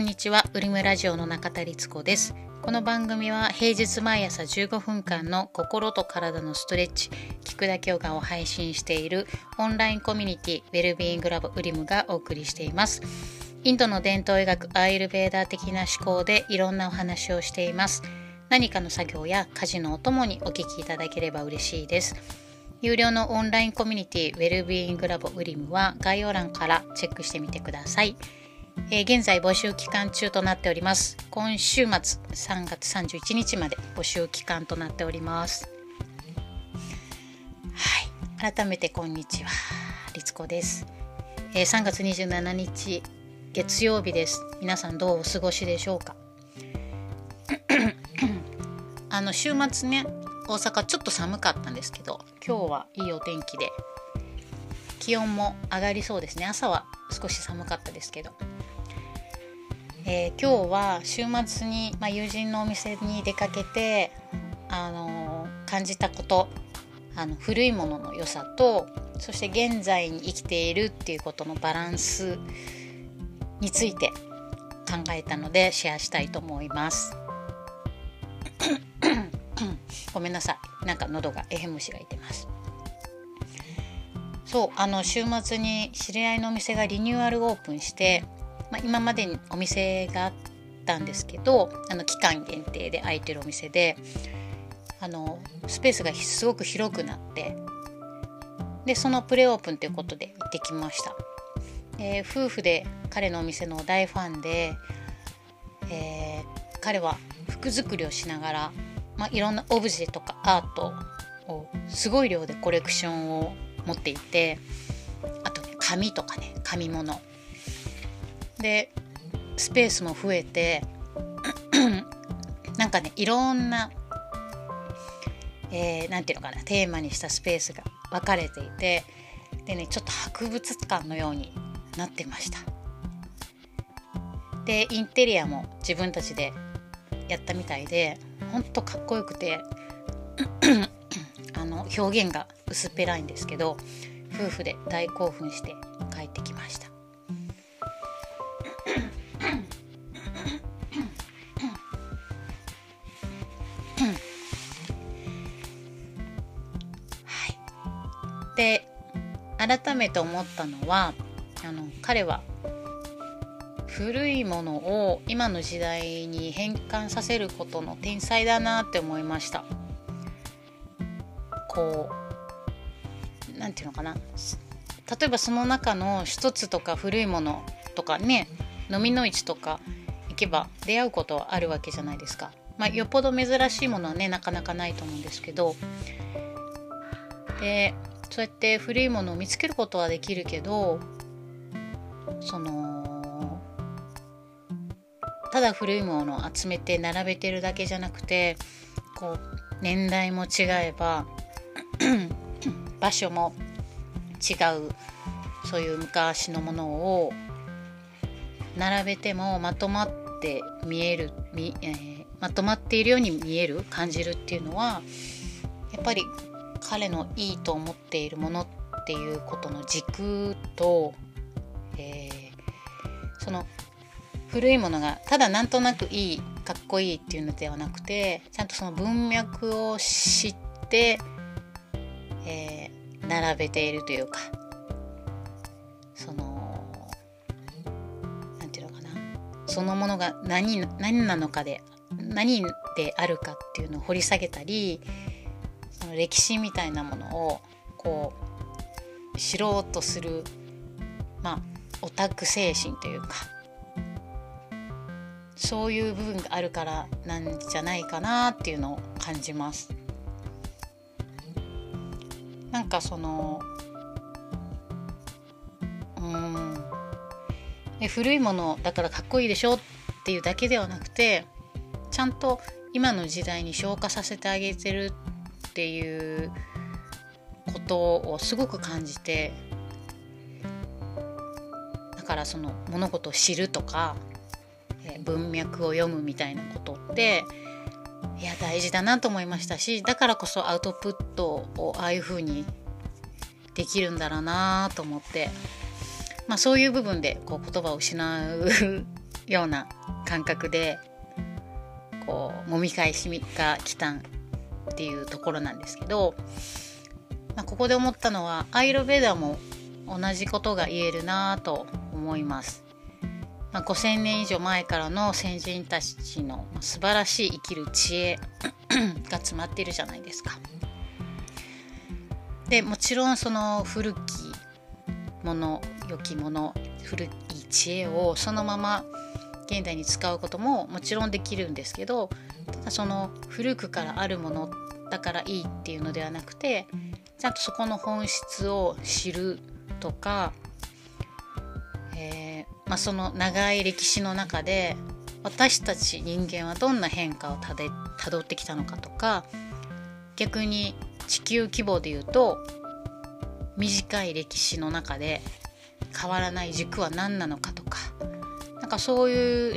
こんにちは、ウリムラジオの中田律子です。この番組は平日毎朝15分間の心と体のストレッチ、聞くだけヨガを配信しているオンラインコミュニティウェルビーイングラボウリムがお送りしています。インドの伝統医学アイルベーダー的な思考でいろんなお話をしています。何かの作業や家事のお供にお聞きいただければ嬉しいです。有料のオンラインコミュニティウェルビーイングラボウリムは概要欄からチェックしてみてください。えー、現在募集期間中となっております。今週末3月31日まで募集期間となっております。はい、改めてこんにちは、律子です。えー、3月27日月曜日です。皆さんどうお過ごしでしょうか？あの週末ね、大阪ちょっと寒かったんですけど、今日はいいお天気で気温も上がりそうですね。朝は少し寒かったですけど。えー、今日は週末に、まあ、友人のお店に出かけて、あのー、感じたことあの古いものの良さとそして現在に生きているっていうことのバランスについて考えたのでシェアしたいと思います。ごめんなさいなんか喉がえへむしがいてます。そうあの週末に知り合いのお店がリニューアルオープンしてまあ、今までにお店があったんですけどあの期間限定で開いてるお店であのスペースがすごく広くなってでそのプレオープンということで行ってきました、えー、夫婦で彼のお店の大ファンで、えー、彼は服作りをしながら、まあ、いろんなオブジェとかアートをすごい量でコレクションを持っていてあとね紙とかね紙物。でスペースも増えて なんかねいろんな何、えー、て言うのかなテーマにしたスペースが分かれていてでねちょっと博物館のようになってました。でインテリアも自分たちでやったみたいでほんとかっこよくて あの表現が薄っぺらいんですけど夫婦で大興奮して帰ってきました。で改めて思ったのはあの彼は古いものを今の時代に変換させることの天才だなって思いました。こう何て言うのかな。例えばその中の一つとか古いものとかね飲みの市とか行けば出会うことはあるわけじゃないですか、まあ、よっぽど珍しいものはねなかなかないと思うんですけど。でそうやって古いものを見つけることはできるけどそのただ古いものを集めて並べてるだけじゃなくてこう年代も違えば場所も違うそういう昔のものを並べてもまとまって見える、えー、まとまっているように見える感じるっていうのはやっぱり彼のいいと思っているものっていうことの軸と、えー、その古いものがただなんとなくいいかっこいいっていうのではなくてちゃんとその文脈を知って、えー、並べているというかその何て言うのかな。そのものが何何なのかで何であるかっていうのを掘り下げたりその歴史みたいなものをこう知ろうとするまあオタク精神というかそういう部分があるからなんじゃないかなっていうのを感じます。なんかそのうんで古いものだからかっこいいでしょっていうだけではなくてちゃんと今の時代に消化させてあげてるっていうことをすごく感じてだからその物事を知るとか文脈を読むみたいなことっていや大事だなと思いましたしだからこそアウトプットをああいう風にできるんだろうなと思って、まあ、そういう部分でこう言葉を失うような感覚でこう揉み返しが来たんっていうところなんですけど、まあ、ここで思ったのはアイルベダも同じことが言えるなと思います。まあ、5,000年以上前からの先人たちの素晴らしい生きる知恵 が詰まっているじゃないですか。でもちろんその古きもの良きもの古い知恵をそのまま現代に使うことももちろんできるんですけどただその古くからあるものだからいいっていうのではなくてちゃんとそこの本質を知るとか、えー、まあ、その長い歴史の中で私たち人間はどんな変化をたどってきたのかとか逆に地球規模で言うと短い歴史の中で変わらない軸は何なのかとかなんかそういう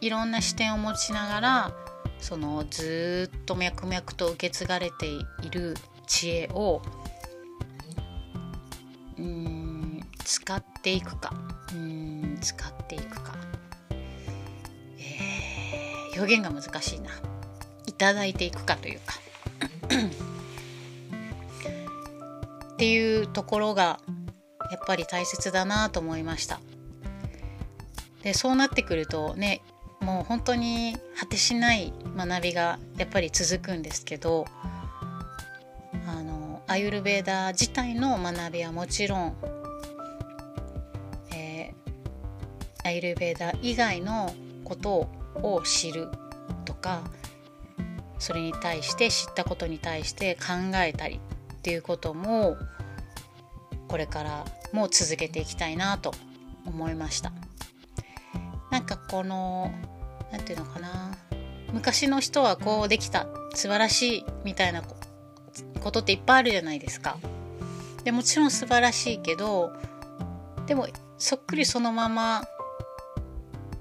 いろんな視点を持ちながらそのずっと脈々と受け継がれている知恵をうん使っていくか。うん使っていくか、えー、表現が難しいな。いいていくかというか。っていうところがやっぱり大切だなと思いました。でそうなってくるとねもう本当に果てしない学びがやっぱり続くんですけどあのアユルベーダ自体の学びはもちろん、えー、アユルベーダ以外のことを知るとかそれに対して知ったことに対して考えたりっていうこともこれからも続けていきたいなと思いました。なんかこの何て言うのかな。昔の人はこうできた素晴らしいみたいなことっていっぱいあるじゃないですか。でもちろん素晴らしいけどでもそっくりそのまま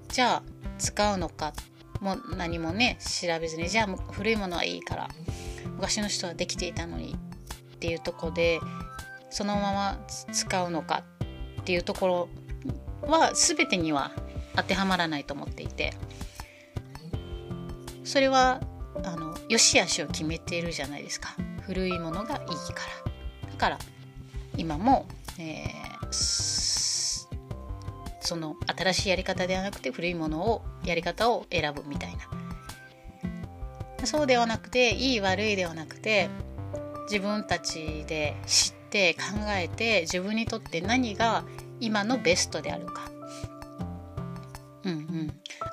じゃあ使うのか。も何もね調べずにじゃあ古いものはいいから昔の人はできていたのにっていうとこでそのまま使うのかっていうところは全てには当てはまらないと思っていて。それはあの良し悪しを決めているじゃないですか。古いものがいいから。だから今も、えー、その新しいやり方ではなくて古いものをやり方を選ぶみたいな。そうではなくていい悪いではなくて自分たちで知って考えて自分にとって何が今のベストであるか。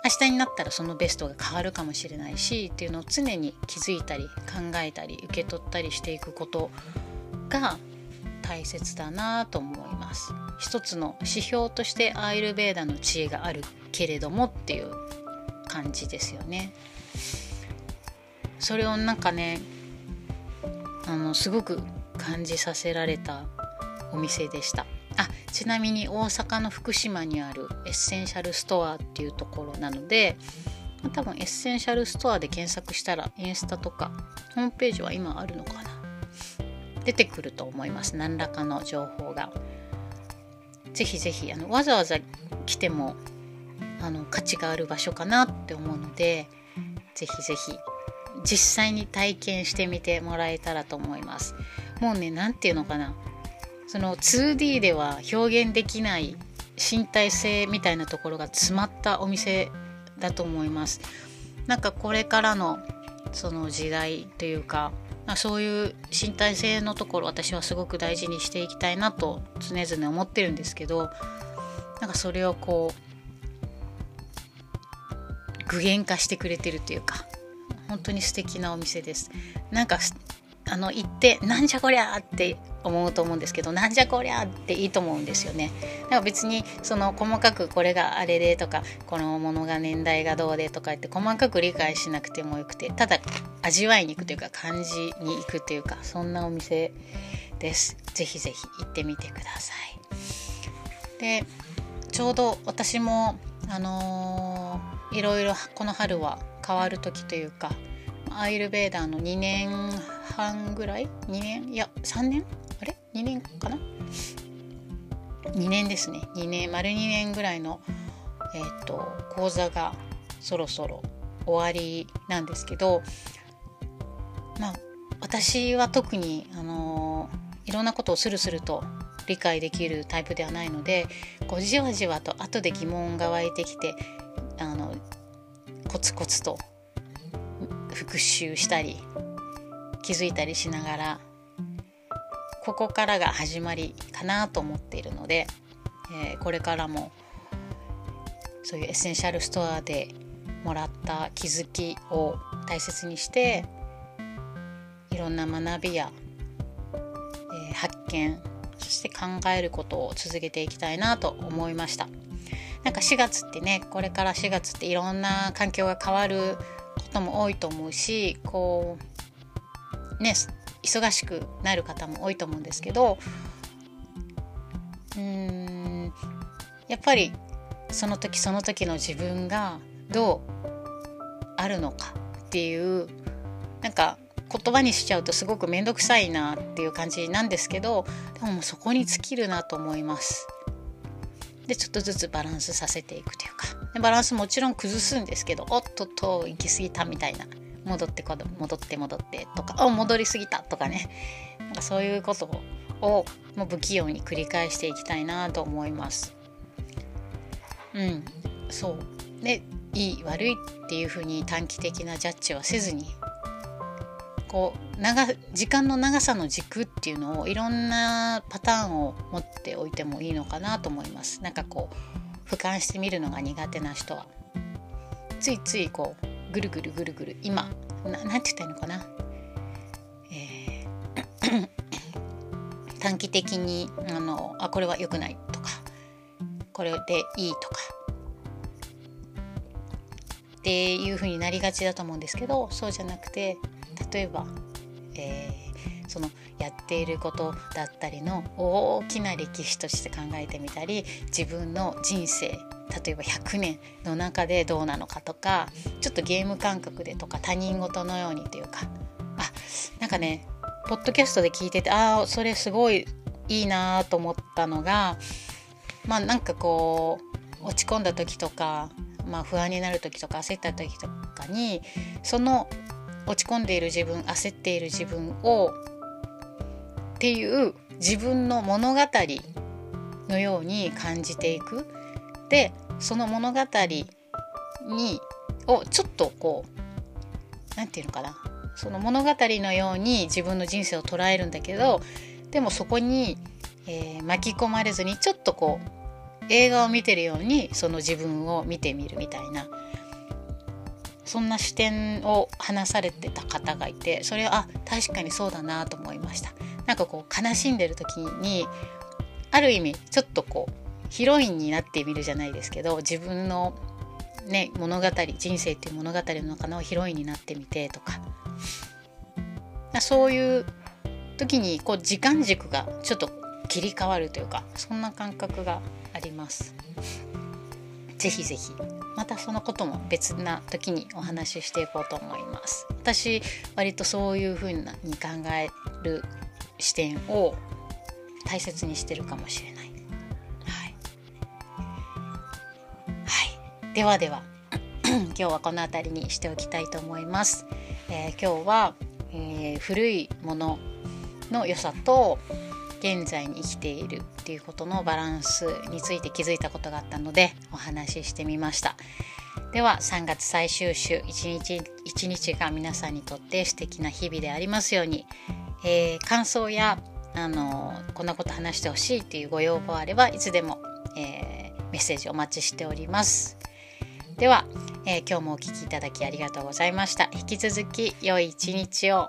明日になったらそのベストが変わるかもしれないしっていうのを常に気づいたり考えたり受け取ったりしていくことが大切だなと思います。一つの指標としてアーユルヴェーダの知恵があるけれどもっていう感じですよね。それをなんかねあのすごく感じさせられたお店でした。ちなみに大阪の福島にあるエッセンシャルストアっていうところなので多分エッセンシャルストアで検索したらインスタとかホームページは今あるのかな。出てくると思います。何らかの情報が。ぜひぜひあのわざわざ来てもあの価値がある場所かなって思うのでぜひぜひ実際に体験してみてもらえたらと思います。もうね何て言うのかな。その 2D では表現できない身体性みたいなところが詰まったお店だと思います。なんかこれからのその時代というかそういう身体性のところ私はすごく大事にしていきたいなと常々思ってるんですけどなんかそれをこう具現化してくれてるというか本当に素敵なお店です。なんかあの行ってなんじゃこりゃって思うと思うんですけどなんじゃこりゃっていいと思うんですよね。だから別にその細かくこれがあれでとかこのものが年代がどうでとかって細かく理解しなくてもよくてただ味わいに行くというか感じに行くというかそんなお店です。ぜひぜひ行ってみてください。でちょうど私もあのー、いろいろこの春は変わる時というかアイルベーダーの2年半ぐらい？2年？いや3年？あれ？2年かな？2年ですね。2年。丸2年ぐらいのえーと、講座がそろそろ終わりなんですけどまあ私は特に、あのいろんなことをスルスルと理解できるタイプではないのでこうじわじわと後で疑問が湧いてきてあのコツコツと復習したり気づいたりしながらここからが始まりかなと思っているので、えー、これからもそういうエッセンシャルストアでもらった気づきを大切にしていろんな学びや、えー、発見そして考えることを続けていきたいなと思いました。なんか4月ってねこれから4月っていろんな環境が変わることも多いと思うしこうね忙しくなる方も多いと思うんですけどうーんやっぱりその時その時の自分がどうあるのかっていうなんか言葉にしちゃうとすごく面倒くさいなっていう感じなんですけどでももうそこに尽きるなと思います。でちょっとずつバランスさせていくというかでバランスもちろん崩すんですけどおっとっと行き過ぎたみたいな戻って戻って戻ってとかあ戻りすぎたとかねなんかそういうことをもう不器用に繰り返していきたいなと思います。うんそうでいい悪いっていうふうに短期的なジャッジはせずにこう長時間の長さの軸っていうのをいろんなパターンを持っておいてもいいのかなと思います。なんかこう俯瞰してみるのが苦手な人はついついこうぐるぐるぐるぐる今ななんて言ったらいいのかな、えー短期的にあのあこれは良くないとかこれでいいとかっていう風になりがちだと思うんですけどそうじゃなくて例えば、えー、そのやっていることだったりの大きな歴史として考えてみたり自分の人生例えば100年の中でどうなのかとかちょっとゲーム感覚でとか他人事のようにというか。あなんかねポッドキャストで聞いててああそれすごいいいなと思ったのがまあなんかこう落ち込んだ時とか、まあ、不安になる時とか焦った時とかにその落ち込んでいる自分焦っている自分をっていう自分の物語のように感じていく。でその物語にをちょっとこう何て言うのかな。その物語のように自分の人生を捉えるんだけどでもそこに、えー、巻き込まれずにちょっとこう映画を見てるようにその自分を見てみるみたいな。そんな視点を話されてた方がいてそれはあ確かにそうだなと思いました。なんかこう悲しんでる時にある意味ちょっとこうヒロインになってみるじゃないですけど自分のね物語人生っていう物語の中のヒロインになってみてとか。そういう時にこう時間軸がちょっと切り替わるというかそんな感覚があります。ぜひぜひ。またそのことも別な時にお話ししていこうと思います。私割とそういう風に考える視点を大切にしてるかもしれない。はい、はい、ではでは。今日はこの辺りにしておきたいと思います、えー、今日は、えー、古いものの良さと現在に生きているっていうことのバランスについて気づいたことがあったのでお話ししてみました。では3月最終週一日一日が皆さんにとって素敵な日々でありますように、えー、感想やあのこんなこと話してほしいっていうご要望あればいつでも、えー、メッセージお待ちしております。では、えー、今日もお聴きいただきありがとうございました。引き続き良い一日を。